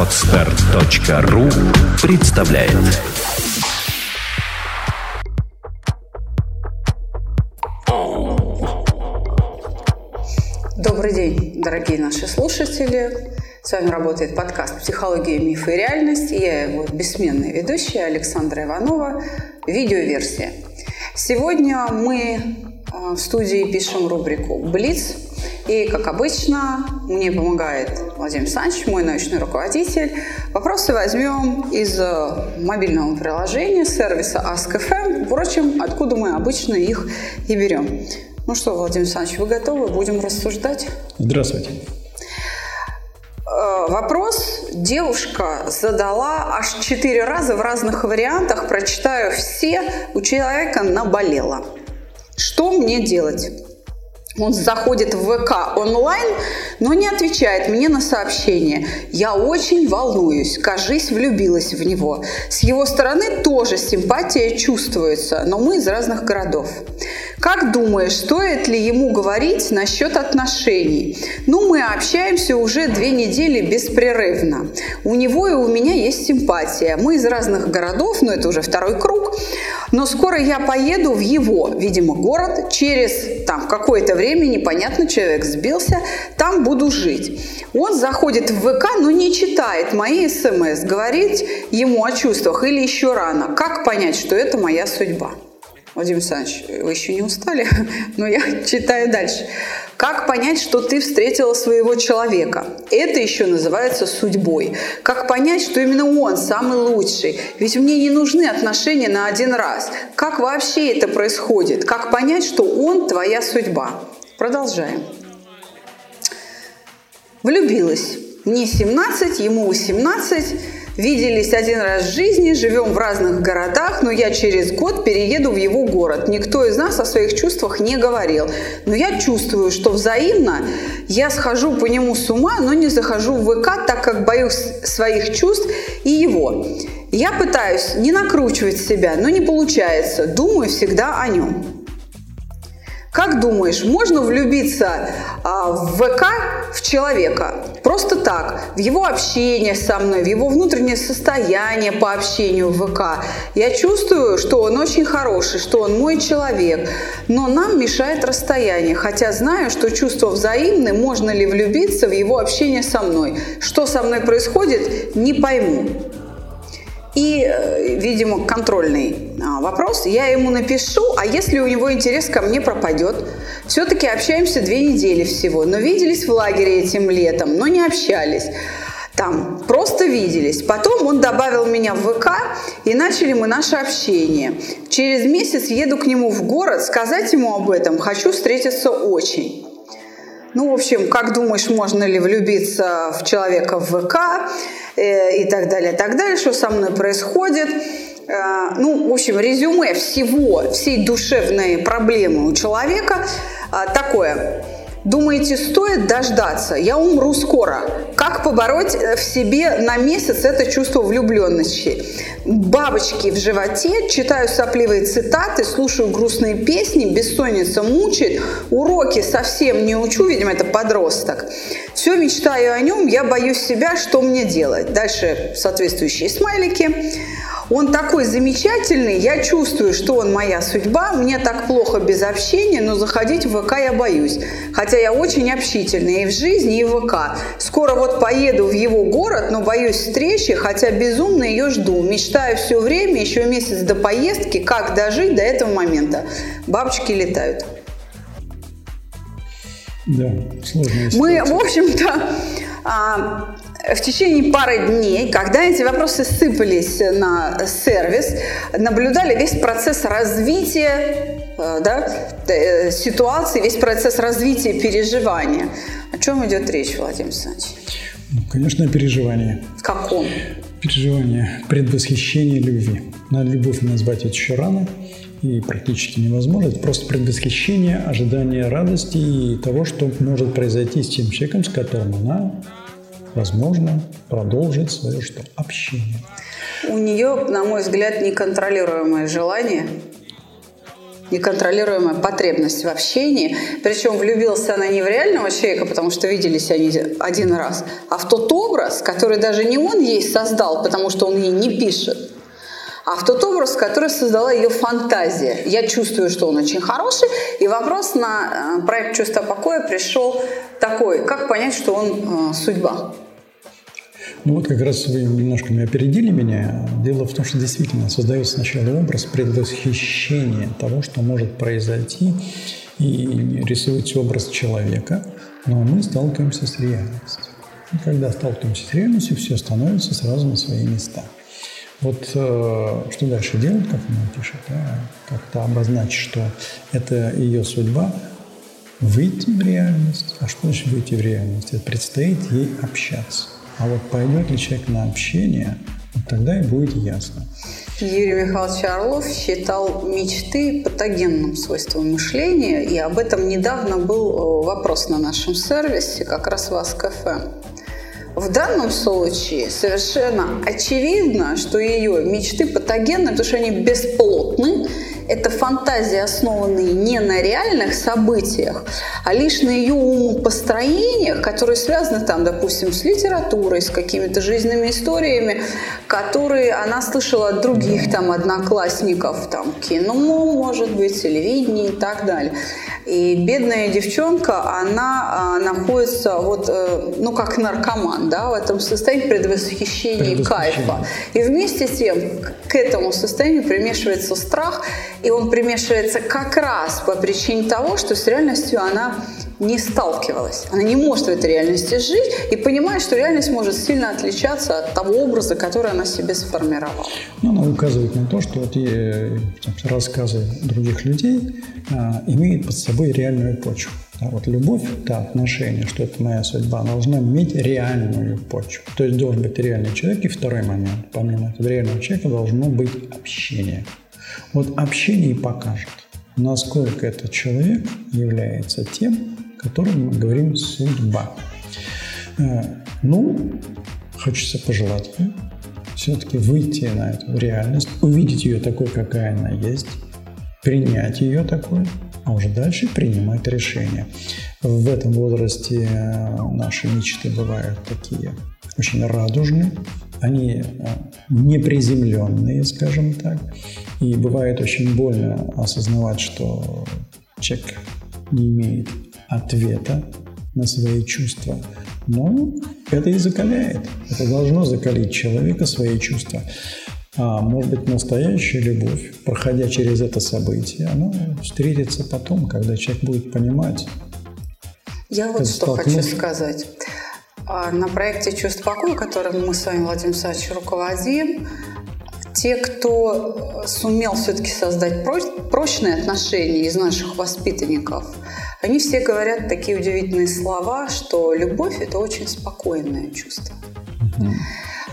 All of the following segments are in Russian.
Отстар.ру представляет Добрый день, дорогие наши слушатели. С вами работает подкаст «Психология, мифы и реальность». И я его бессменная ведущая Александра Иванова. Видеоверсия. Сегодня мы в студии пишем рубрику «Блиц». И, как обычно, мне помогает Владимир Александрович, мой научный руководитель. Вопросы возьмем из э, мобильного приложения, сервиса Ask.fm. Впрочем, откуда мы обычно их и берем. Ну что, Владимир Александрович, вы готовы? Будем рассуждать? Здравствуйте. Э, вопрос девушка задала аж четыре раза в разных вариантах. Прочитаю все. У человека наболело. Что мне делать? Он заходит в ВК онлайн, но не отвечает мне на сообщение. Я очень волнуюсь, кажись, влюбилась в него. С его стороны тоже симпатия чувствуется, но мы из разных городов. Как думаешь, стоит ли ему говорить насчет отношений? Ну, мы общаемся уже две недели беспрерывно. У него и у меня есть симпатия. Мы из разных городов, но это уже второй круг. Но скоро я поеду в его, видимо, город. Через там какое-то время, непонятно, человек сбился, там буду жить. Он заходит в ВК, но не читает мои смс, говорит ему о чувствах или еще рано. Как понять, что это моя судьба? Владимир Александрович, вы еще не устали? Но я читаю дальше. Как понять, что ты встретила своего человека? Это еще называется судьбой. Как понять, что именно он самый лучший? Ведь мне не нужны отношения на один раз. Как вообще это происходит? Как понять, что он твоя судьба? Продолжаем. Влюбилась. Мне 17, ему 18. Виделись один раз в жизни, живем в разных городах, но я через год перееду в его город. Никто из нас о своих чувствах не говорил. Но я чувствую, что взаимно я схожу по нему с ума, но не захожу в ВК, так как боюсь своих чувств и его. Я пытаюсь не накручивать себя, но не получается. Думаю всегда о нем. Как думаешь, можно влюбиться а, в ВК в человека просто так, в его общение со мной, в его внутреннее состояние по общению в ВК? Я чувствую, что он очень хороший, что он мой человек, но нам мешает расстояние, хотя знаю, что чувства взаимны, можно ли влюбиться в его общение со мной. Что со мной происходит, не пойму. И, э, видимо, контрольный а, вопрос. Я ему напишу, а если у него интерес ко мне пропадет? Все-таки общаемся две недели всего, но виделись в лагере этим летом, но не общались. Там просто виделись. Потом он добавил меня в ВК, и начали мы наше общение. Через месяц еду к нему в город, сказать ему об этом. Хочу встретиться очень. Ну, в общем, как думаешь, можно ли влюбиться в человека в ВК и так далее, так далее, что со мной происходит. Э, ну, в общем, резюме всего, всей душевной проблемы у человека э, такое – Думаете, стоит дождаться? Я умру скоро. Как побороть э, в себе на месяц это чувство влюбленности? Бабочки в животе, читаю сопливые цитаты, слушаю грустные песни, бессонница мучает, уроки совсем не учу, видимо, это подросток. Все мечтаю о нем, я боюсь себя, что мне делать? Дальше соответствующие смайлики. Он такой замечательный, я чувствую, что он моя судьба, мне так плохо без общения, но заходить в ВК я боюсь. Хотя я очень общительный и в жизни, и в ВК. Скоро вот поеду в его город, но боюсь встречи, хотя безумно ее жду. Мечтаю все время, еще месяц до поездки, как дожить до этого момента. Бабочки летают. Да, ситуация. Мы, в общем-то, а, в течение пары дней, когда эти вопросы сыпались на сервис, наблюдали весь процесс развития э, да, э, ситуации, весь процесс развития переживания. О чем идет речь, Владимир Александрович? Ну, конечно, переживание. В каком? Переживание, предвосхищение любви. На любовь назвать это еще рано и практически невозможно. Это просто предвосхищение, ожидание радости и того, что может произойти с тем человеком, с которым она возможно, продолжить свое что? Общение. У нее, на мой взгляд, неконтролируемое желание неконтролируемая потребность в общении. Причем влюбился она не в реального человека, потому что виделись они один раз, а в тот образ, который даже не он ей создал, потому что он ей не пишет, а в тот образ, который создала ее фантазия. Я чувствую, что он очень хороший, и вопрос на э, проект «Чувство покоя» пришел такой, как понять, что он э, судьба? Ну вот как раз вы немножко опередили меня. Дело в том, что действительно создается сначала образ предвосхищения того, что может произойти, и рисуется образ человека, но мы сталкиваемся с реальностью. И когда сталкиваемся с реальностью, все становится сразу на свои места. Вот э, что дальше делать, как она пишет, да? как-то обозначить, что это ее судьба, выйти в реальность. А что значит выйти в реальность? Это предстоит ей общаться. А вот пойдет ли человек на общение, вот тогда и будет ясно. Юрий Михайлович Орлов считал мечты патогенным свойством мышления, и об этом недавно был э, вопрос на нашем сервисе, как раз в АСКФМ. В данном случае совершенно очевидно, что ее мечты патогенны, потому что они бесплотны, это фантазии, основанные не на реальных событиях, а лишь на ее умопостроениях, которые связаны там, допустим, с литературой, с какими-то жизненными историями, которые она слышала от других там одноклассников, там кино, может быть, телевидение и так далее. И бедная девчонка, она а, находится вот, э, ну, как наркоман, да, в этом состоянии предвосхищения кайфа. И вместе с тем к этому состоянию примешивается страх, и он примешивается как раз по причине того, что с реальностью она не сталкивалась. Она не может в этой реальности жить и понимает, что реальность может сильно отличаться от того образа, который она себе сформировала. Ну, она указывает на то, что эти рассказы других людей а, имеют под собой реальную почву. Да, вот любовь, да, отношение, что это моя судьба, должна иметь реальную почву. То есть должен быть реальный человек. И второй момент, помимо этого реального человека, должно быть общение. Вот общение покажет, насколько этот человек является тем, которым мы говорим судьба. Э, ну, хочется пожелать ей все-таки выйти на эту реальность, увидеть ее такой, какая она есть, принять ее такой, а уже дальше принимать решения. В этом возрасте э, наши мечты бывают такие очень радужные, они э, неприземленные, скажем так, и бывает очень больно осознавать, что человек не имеет ответа на свои чувства. Но это и закаляет. Это должно закалить человека свои чувства. А может быть, настоящая любовь, проходя через это событие, она встретится потом, когда человек будет понимать. Я вот что хочу сказать. А, на проекте «Чувство покоя», которым мы с вами, Владимир Александрович, руководим, те, кто сумел все-таки создать прочные отношения из наших воспитанников, они все говорят такие удивительные слова, что любовь – это очень спокойное чувство. Угу.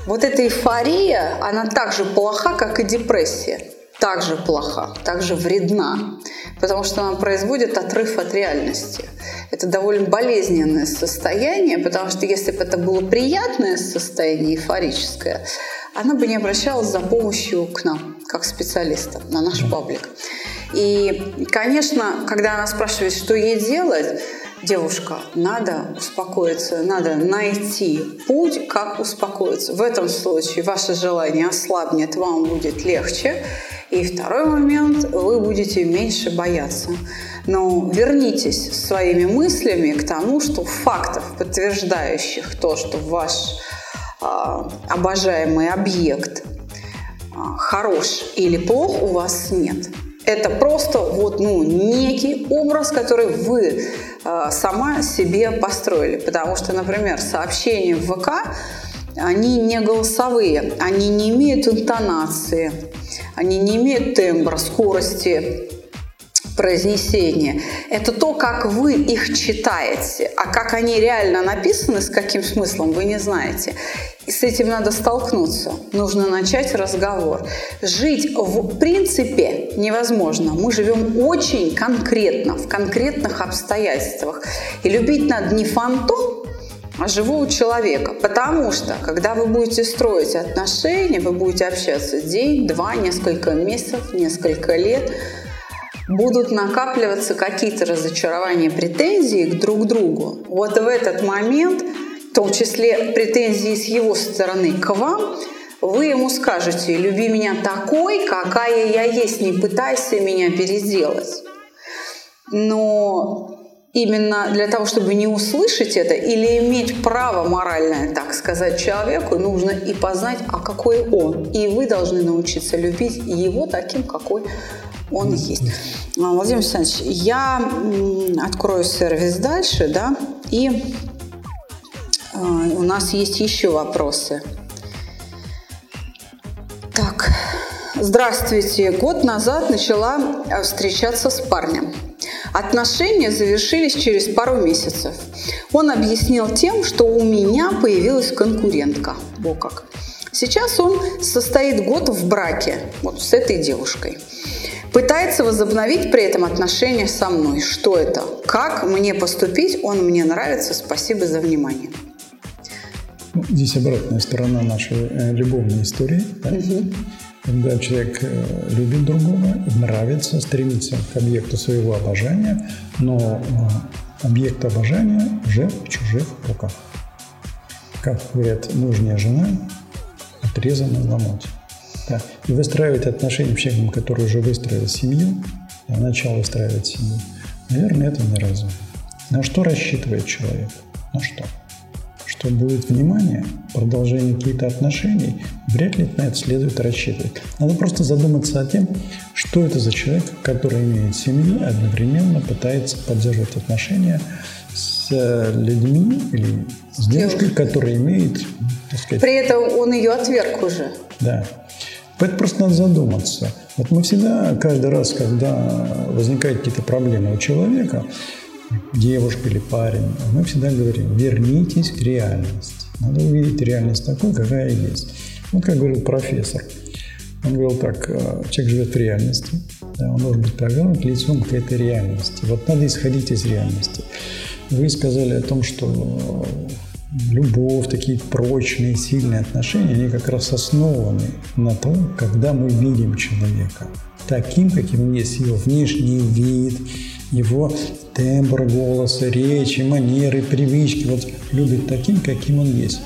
Вот эта эйфория, она так же плоха, как и депрессия. Так же плоха, так же вредна, потому что она производит отрыв от реальности. Это довольно болезненное состояние, потому что если бы это было приятное состояние, эйфорическое, она бы не обращалась за помощью к нам, как специалиста, на наш паблик. И, конечно, когда она спрашивает, что ей делать, девушка, надо успокоиться, надо найти путь, как успокоиться. В этом случае ваше желание ослабнет, вам будет легче. И второй момент, вы будете меньше бояться. Но вернитесь своими мыслями к тому, что фактов, подтверждающих то, что ваш э, обожаемый объект э, хорош или плох, у вас нет. Это просто вот, ну, некий образ, который вы э, сама себе построили. Потому что, например, сообщения в ВК, они не голосовые, они не имеют интонации, они не имеют тембра, скорости произнесения. Это то, как вы их читаете, а как они реально написаны, с каким смыслом, вы не знаете. И с этим надо столкнуться. Нужно начать разговор. Жить в принципе невозможно. Мы живем очень конкретно, в конкретных обстоятельствах. И любить надо не фантом, живого человека. Потому что, когда вы будете строить отношения, вы будете общаться день, два, несколько месяцев, несколько лет, будут накапливаться какие-то разочарования, претензии к друг другу. Вот в этот момент, в том числе претензии с его стороны к вам, вы ему скажете, люби меня такой, какая я есть, не пытайся меня переделать. Но именно для того, чтобы не услышать это или иметь право моральное, так сказать, человеку, нужно и познать, а какой он. И вы должны научиться любить его таким, какой он есть. А, Владимир Александрович, я открою сервис дальше, да, и а, у нас есть еще вопросы. Так, здравствуйте. Год назад начала а, встречаться с парнем. Отношения завершились через пару месяцев. Он объяснил тем, что у меня появилась конкурентка. Во как. Сейчас он состоит год в браке вот с этой девушкой. Пытается возобновить при этом отношения со мной. Что это? Как мне поступить? Он мне нравится. Спасибо за внимание. Здесь обратная сторона нашей э, любовной истории. Да? Угу. Когда человек э, любит другого, нравится, стремится к объекту своего обожания, но э, объект обожания уже в чужих руках. Как говорят, мужняя жена отрезана на ломоть. Да. И выстраивать отношения с человеком, который уже выстроил семью, а начал выстраивать семью, наверное, это не разум. На что рассчитывает человек? На что? Что будет внимание, продолжение каких-то отношений, вряд ли на это следует рассчитывать. Надо просто задуматься о том, что это за человек, который имеет семью, одновременно пытается поддерживать отношения с э, людьми или с девушкой, которая имеет, так сказать... При этом он ее отверг уже. Да. Поэтому просто надо задуматься. Вот мы всегда, каждый раз, когда возникают какие-то проблемы у человека, девушка или парень, мы всегда говорим, вернитесь к реальности. Надо увидеть реальность такой, какая есть. Вот как говорил профессор. Он говорил так, э, человек живет в реальности, да, он должен быть повернут лицом к этой реальности. Вот надо исходить из реальности. Вы сказали о том, что любовь, такие прочные, сильные отношения, они как раз основаны на том, когда мы видим человека таким, каким есть, его внешний вид, его тембр голоса, речи, манеры, привычки. Вот любит таким, каким он есть,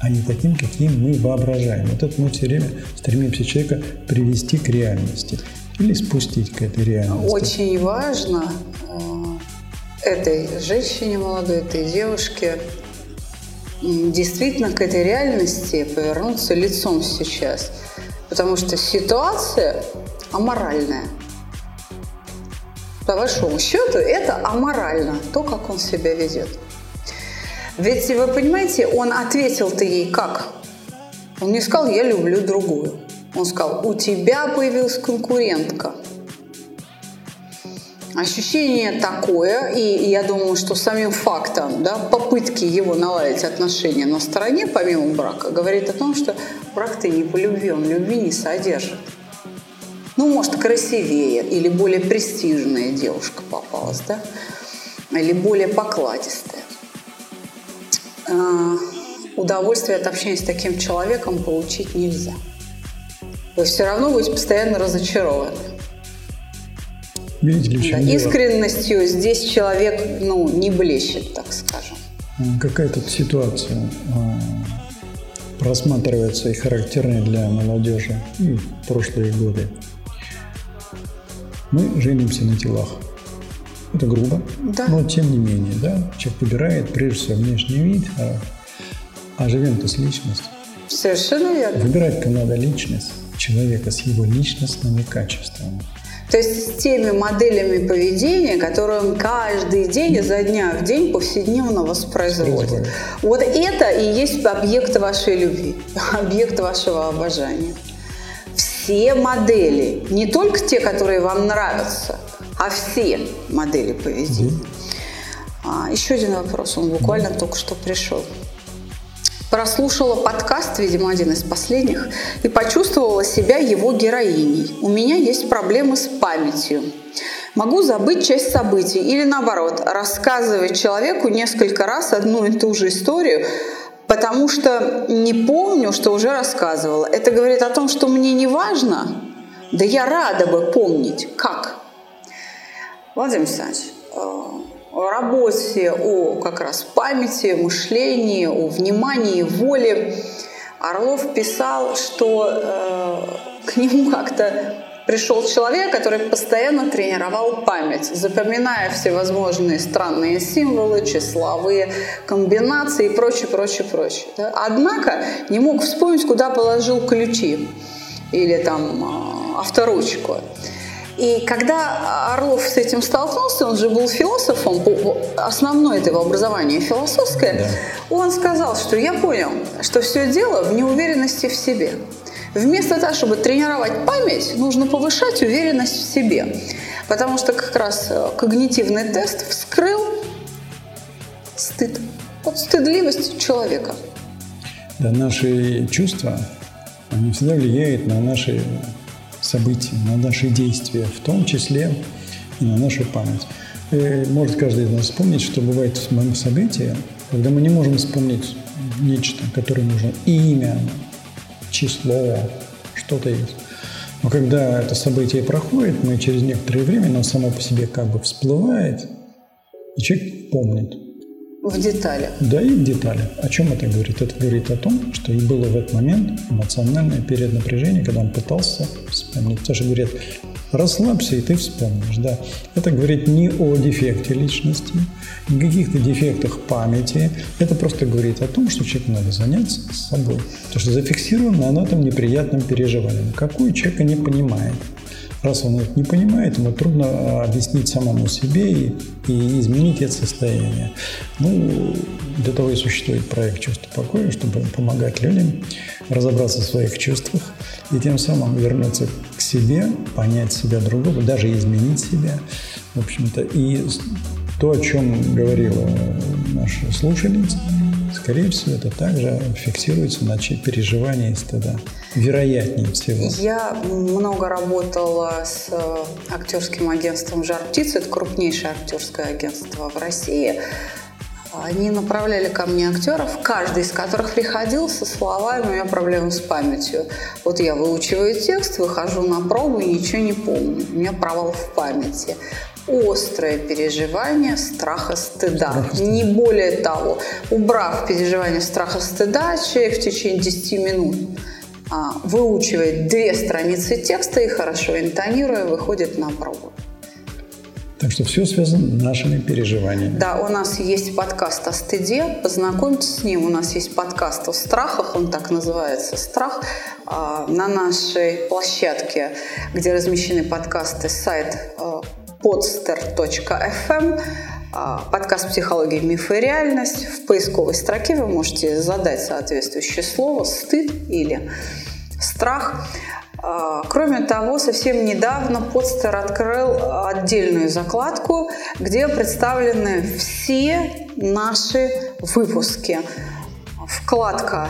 а не таким, каким мы воображаем. Вот это мы все время стремимся человека привести к реальности или спустить к этой реальности. Очень важно э, этой женщине молодой, этой девушке действительно к этой реальности повернуться лицом сейчас. Потому что ситуация аморальная по большому счету, это аморально, то, как он себя ведет. Ведь вы понимаете, он ответил-то ей как? Он не сказал, я люблю другую. Он сказал, у тебя появилась конкурентка. Ощущение такое, и я думаю, что самим фактом да, попытки его наладить отношения на стороне, помимо брака, говорит о том, что брак-то не по любви, он любви не содержит ну, может, красивее или более престижная девушка попалась, да, или более покладистая. А, удовольствие от общения с таким человеком получить нельзя. Вы все равно будете постоянно разочарованы. Видите ли, да, искренностью здесь человек ну, не блещет, так скажем. Какая-то ситуация а, просматривается и характерная для молодежи и в прошлые годы мы женимся на телах. Это грубо, да. но тем не менее, да, человек выбирает прежде всего внешний вид, а, а живем-то с личностью. Совершенно верно. Выбирать-то надо личность человека с его личностными качествами. То есть с теми моделями поведения, которые он каждый день, изо дня в день повседневно воспроизводит. Вот это и есть объект вашей любви, объект вашего обожания все модели, не только те, которые вам нравятся, а все модели поведения. А, еще один вопрос, он буквально только что пришел. Прослушала подкаст, видимо, один из последних, и почувствовала себя его героиней. У меня есть проблемы с памятью. Могу забыть часть событий или наоборот, рассказывать человеку несколько раз одну и ту же историю, потому что не помню, что уже рассказывала. Это говорит о том, что мне не важно, да я рада бы помнить, как. Владимир Александрович, о работе, о как раз памяти, мышлении, о внимании, воле Орлов писал, что э, к нему как-то пришел человек, который постоянно тренировал память, запоминая всевозможные странные символы, числовые комбинации и прочее, прочее, прочее. Да? Однако не мог вспомнить, куда положил ключи или там э, авторучку. И когда Орлов с этим столкнулся, он же был философом, основное это его образование философское, да. он сказал, что я понял, что все дело в неуверенности в себе. Вместо того, чтобы тренировать память, нужно повышать уверенность в себе. Потому что как раз э, когнитивный тест вскрыл стыд. Вот стыдливость человека. Да, наши чувства, они всегда влияют на наши события, на наши действия, в том числе и на нашу память. И может каждый из нас вспомнить, что бывает в события, когда мы не можем вспомнить нечто, которое нужно имя, число, что-то есть. Но когда это событие проходит, мы через некоторое время, оно само по себе как бы всплывает, и человек помнит – в деталях. Да, и в деталях. О чем это говорит? Это говорит о том, что и было в этот момент эмоциональное переднапряжение, когда он пытался вспомнить. Тоже говорят, расслабься, и ты вспомнишь. Да. Это говорит не о дефекте личности, не каких-то дефектах памяти. Это просто говорит о том, что человеку надо заняться собой. Потому что зафиксировано на этом неприятном переживании. Какой человека не понимает. Раз он это не понимает, ему трудно а, объяснить самому себе и, и изменить это состояние. Ну, для того и существует проект «Чувство покоя», чтобы помогать людям разобраться в своих чувствах и тем самым вернуться к себе, понять себя другого, даже изменить себя, в общем-то. И то, о чем говорила наша слушательница, скорее всего, это также фиксируется на переживании стыда. Вероятнее всего. Я много работала с э, актерским агентством «Жар птицы». Это крупнейшее актерское агентство в России. Они направляли ко мне актеров, каждый из которых приходил со словами «у меня проблемы с памятью». Вот я выучиваю текст, выхожу на пробу и ничего не помню. У меня провал в памяти острое переживание страха стыда. Страх. Не более того. Убрав переживание страха стыда, человек в течение 10 минут а, выучивает две страницы текста и хорошо интонируя выходит на пробу. Так что все связано с нашими переживаниями. Да, у нас есть подкаст о стыде, познакомьтесь с ним. У нас есть подкаст о страхах, он так называется «Страх». А, на нашей площадке, где размещены подкасты, сайт а, podster.fm а, подкаст «Психология, мифы и реальность». В поисковой строке вы можете задать соответствующее слово «стыд» или «страх». А, кроме того, совсем недавно Подстер открыл отдельную закладку, где представлены все наши выпуски. Вкладка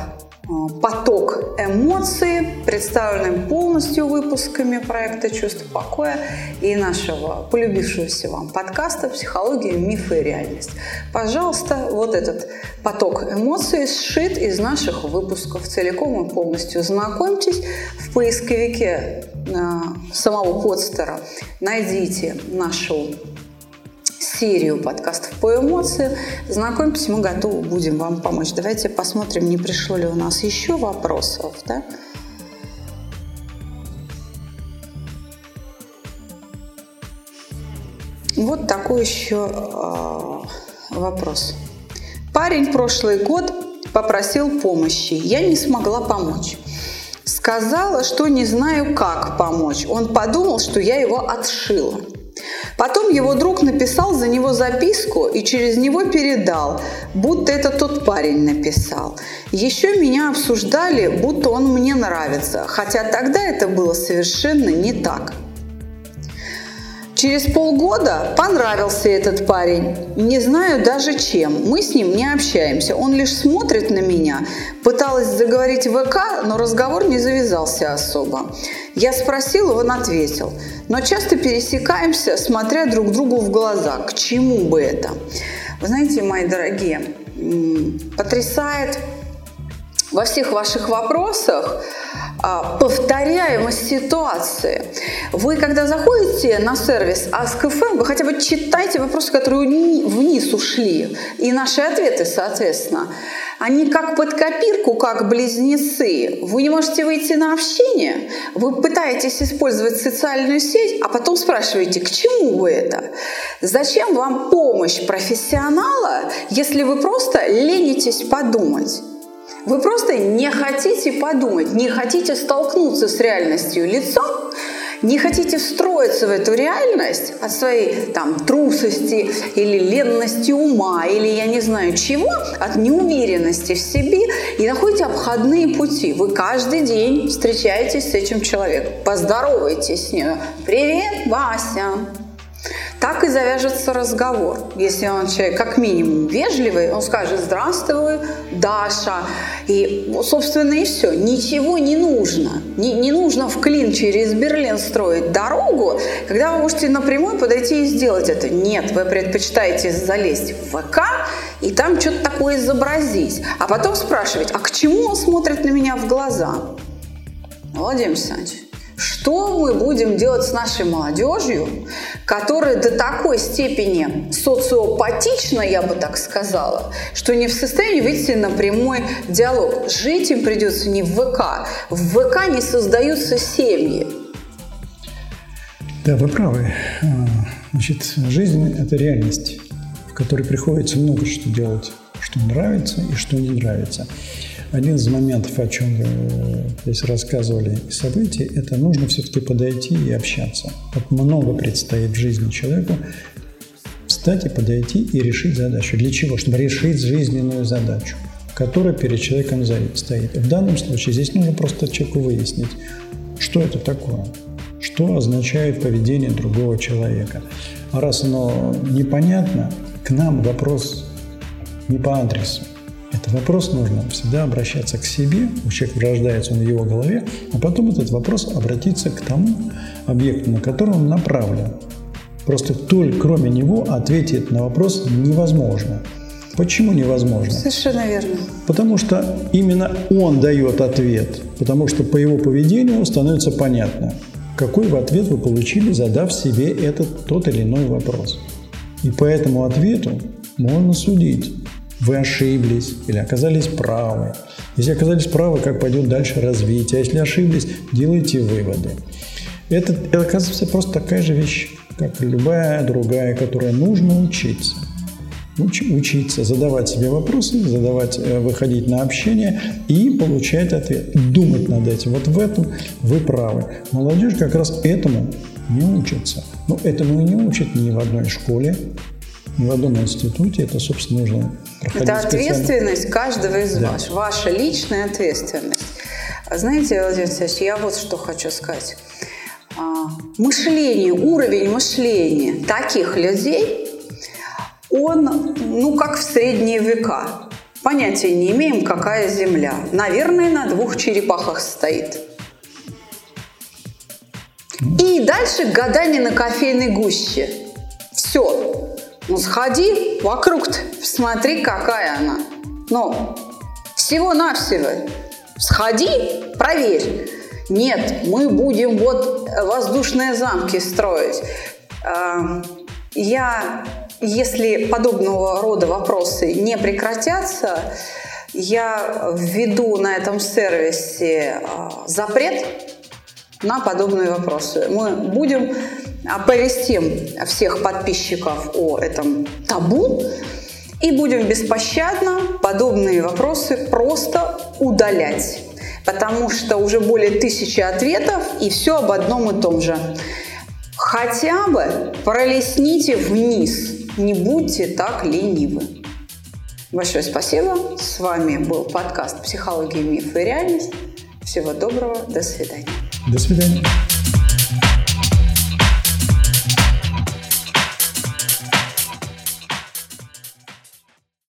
поток эмоций, представленный полностью выпусками проекта «Чувство покоя» и нашего полюбившегося вам подкаста «Психология, мифы и реальность». Пожалуйста, вот этот поток эмоций сшит из наших выпусков целиком и полностью. Знакомьтесь в поисковике э, самого подстера, найдите нашу серию подкастов по эмоциям. Знакомьтесь, мы готовы будем вам помочь. Давайте посмотрим, не пришло ли у нас еще вопросов. Да? Вот такой еще э, вопрос. Парень прошлый год попросил помощи. Я не смогла помочь. Сказала, что не знаю, как помочь. Он подумал, что я его отшила. Потом его друг написал за него записку и через него передал, будто это тот парень написал. Еще меня обсуждали, будто он мне нравится, хотя тогда это было совершенно не так. Через полгода понравился этот парень. Не знаю даже чем. Мы с ним не общаемся. Он лишь смотрит на меня. Пыталась заговорить в ВК, но разговор не завязался особо. Я спросил, он ответил. Но часто пересекаемся, смотря друг другу в глаза. К чему бы это? Вы знаете, мои дорогие, потрясает во всех ваших вопросах а, повторяемость ситуации. Вы, когда заходите на сервис Ask.fm, вы хотя бы читайте вопросы, которые вниз ушли, и наши ответы, соответственно. Они как под копирку, как близнецы. Вы не можете выйти на общение, вы пытаетесь использовать социальную сеть, а потом спрашиваете, к чему вы это? Зачем вам помощь профессионала, если вы просто ленитесь подумать? Вы просто не хотите подумать, не хотите столкнуться с реальностью лицом, не хотите встроиться в эту реальность от своей там трусости или ленности ума, или я не знаю чего, от неуверенности в себе, и находите обходные пути. Вы каждый день встречаетесь с этим человеком, поздоровайтесь с ним. «Привет, Вася!» Так и завяжется разговор. Если он человек как минимум вежливый, он скажет «Здравствуй, Даша». И, собственно, и все. Ничего не нужно. Не, не нужно в клин через Берлин строить дорогу, когда вы можете напрямую подойти и сделать это. Нет, вы предпочитаете залезть в ВК и там что-то такое изобразить. А потом спрашивать, а к чему он смотрит на меня в глаза? Владимир Александрович, что мы будем делать с нашей молодежью, которая до такой степени социопатична, я бы так сказала, что не в состоянии выйти на прямой диалог. Жить им придется не в ВК. В ВК не создаются семьи. Да, вы правы. А, значит, жизнь – это реальность, в которой приходится много что делать, что нравится и что не нравится. Один из моментов, о чем вы здесь рассказывали, событий, это нужно все-таки подойти и общаться. Вот много предстоит в жизни человеку встать и подойти и решить задачу. Для чего? Чтобы решить жизненную задачу, которая перед человеком стоит. В данном случае здесь нужно просто человеку выяснить, что это такое, что означает поведение другого человека. А раз оно непонятно, к нам вопрос не по адресу. Это вопрос нужно всегда обращаться к себе, у человека рождается он в его голове, а потом этот вопрос обратиться к тому объекту, на который он направлен. Просто только кроме него ответить на вопрос невозможно. Почему невозможно? Совершенно верно. Потому что именно он дает ответ, потому что по его поведению становится понятно, какой в ответ вы получили, задав себе этот тот или иной вопрос. И по этому ответу можно судить, вы ошиблись или оказались правы. Если оказались правы, как пойдет дальше развитие. А если ошиблись, делайте выводы. Это, это оказывается просто такая же вещь, как любая другая, которая нужно учиться. Уч, учиться, задавать себе вопросы, задавать, э, выходить на общение и получать ответ. Думать над этим. Вот в этом вы правы. Молодежь как раз этому не учится. Но этому и не учат ни в одной школе, ни в одном институте. Это, собственно, нужно Это ответственность каждого из да. вас, ваша личная ответственность. Знаете, Владимир Алексеевич, я вот что хочу сказать. А, мышление, уровень мышления таких людей, он, ну, как в средние века. Понятия не имеем, какая Земля. Наверное, на двух черепахах стоит. И дальше гадание на кофейной гуще. Все. Ну, сходи вокруг смотри, какая она. Ну, всего-навсего. Сходи, проверь. Нет, мы будем вот воздушные замки строить. А, я, если подобного рода вопросы не прекратятся, я введу на этом сервисе а, запрет на подобные вопросы. Мы будем оповестим всех подписчиков о этом табу и будем беспощадно подобные вопросы просто удалять. Потому что уже более тысячи ответов и все об одном и том же. Хотя бы пролесните вниз, не будьте так ленивы. Большое спасибо. С вами был подкаст «Психология, миф и реальность». Всего доброго. До свидания. До свидания.